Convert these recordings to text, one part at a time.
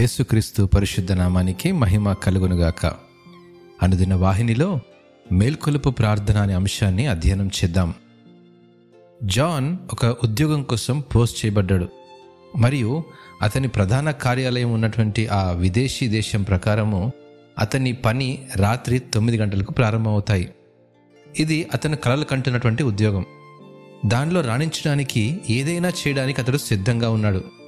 యేసుక్రీస్తు పరిశుద్ధ నామానికి మహిమ కలుగునుగాక. అనుదిన వాహినిలో మేల్కొలుపు ప్రార్థన అనే అంశాన్ని అధ్యయనం చేద్దాం. జాన్ ఒక ఉద్యోగం కోసం పోస్ట్ చేయబడ్డాడు. మరియు అతని ప్రధాన కార్యాలయం ఉన్నటువంటి ఆ విదేశీ దేశం ప్రకారము అతని పని రాత్రి తొమ్మిది గంటలకు ప్రారంభమవుతాయి. ఇది అతను కలలు కంటున్నటువంటి ఉద్యోగం. దానిలో రాణించడానికి ఏదైనా చేయడానికి అతడు సిద్ధంగా ఉన్నాడు.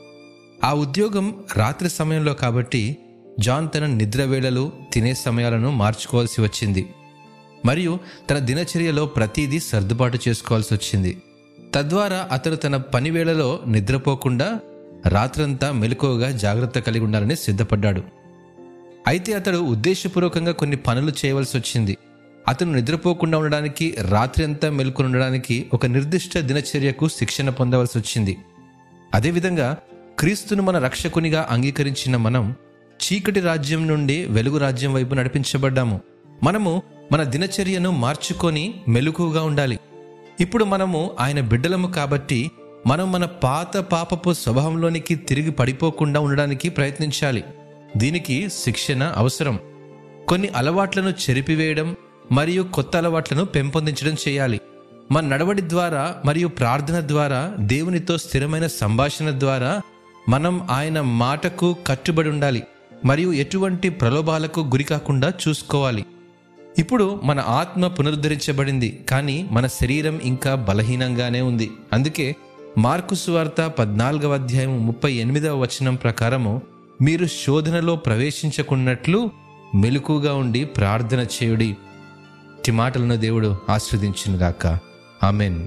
ఆ ఉద్యోగం రాత్రి సమయంలో కాబట్టి జాన్ తన నిద్ర వేళలు తినే సమయాలను మార్చుకోవాల్సి వచ్చింది. మరియు తన దినచర్యలో ప్రతిదీ సర్దుబాటు చేసుకోవాల్సి వచ్చింది. తద్వారా అతను తన పని వేళలో నిద్రపోకుండా రాత్రంతా మెలకువగా జాగ్రత్త కలిగి ఉండాలని సిద్ధపడ్డాడు. అయితే అతడు ఉద్దేశపూర్వకంగా కొన్ని పనులు చేయవలసి వచ్చింది. అతను నిద్రపోకుండా ఉండడానికి రాత్రి అంతా మెలుకుని ఉండడానికి ఒక నిర్దిష్ట దినచర్యకు శిక్షణ పొందవలసి వచ్చింది. అదేవిధంగా క్రీస్తును మన రక్షకునిగా అంగీకరించిన మనం చీకటి రాజ్యం నుండి వెలుగు రాజ్యం వైపు నడిపించబడ్డాము. మనము మన దినచర్యను మార్చుకొని మెలకుగా ఉండాలి. ఇప్పుడు మనము ఆయన బిడ్డలము కాబట్టి మనం మన పాత పాపపు స్వభావంలోనికి తిరిగి పడిపోకుండా ఉండడానికి ప్రయత్నించాలి. దీనికి శిక్షణ అవసరం. కొన్ని అలవాట్లను చెరిపివేయడం మరియు కొత్త అలవాట్లను పెంపొందించడం చేయాలి. మన నడవడి ద్వారా మరియు ప్రార్థన ద్వారా దేవునితో స్థిరమైన సంభాషణ ద్వారా మనం ఆయన మాటకు కట్టుబడి ఉండాలి మరియు ఎటువంటి ప్రలోభాలకు గురికాకుండా చూసుకోవాలి. ఇప్పుడు మన ఆత్మ పునరుద్ధరించబడింది కానీ మన శరీరం ఇంకా బలహీనంగానే ఉంది. అందుకే మార్కు సువార్త పద్నాలుగవ అధ్యాయం ముప్పై ఎనిమిదవ వచనం ప్రకారము మీరు శోధనలో ప్రవేశించకున్నట్లు మెలకుగా ఉండి ప్రార్థన చేయుడి. ఇట్టి మాటలను దేవుడు ఆస్వాదించినగాక ఆమెన్.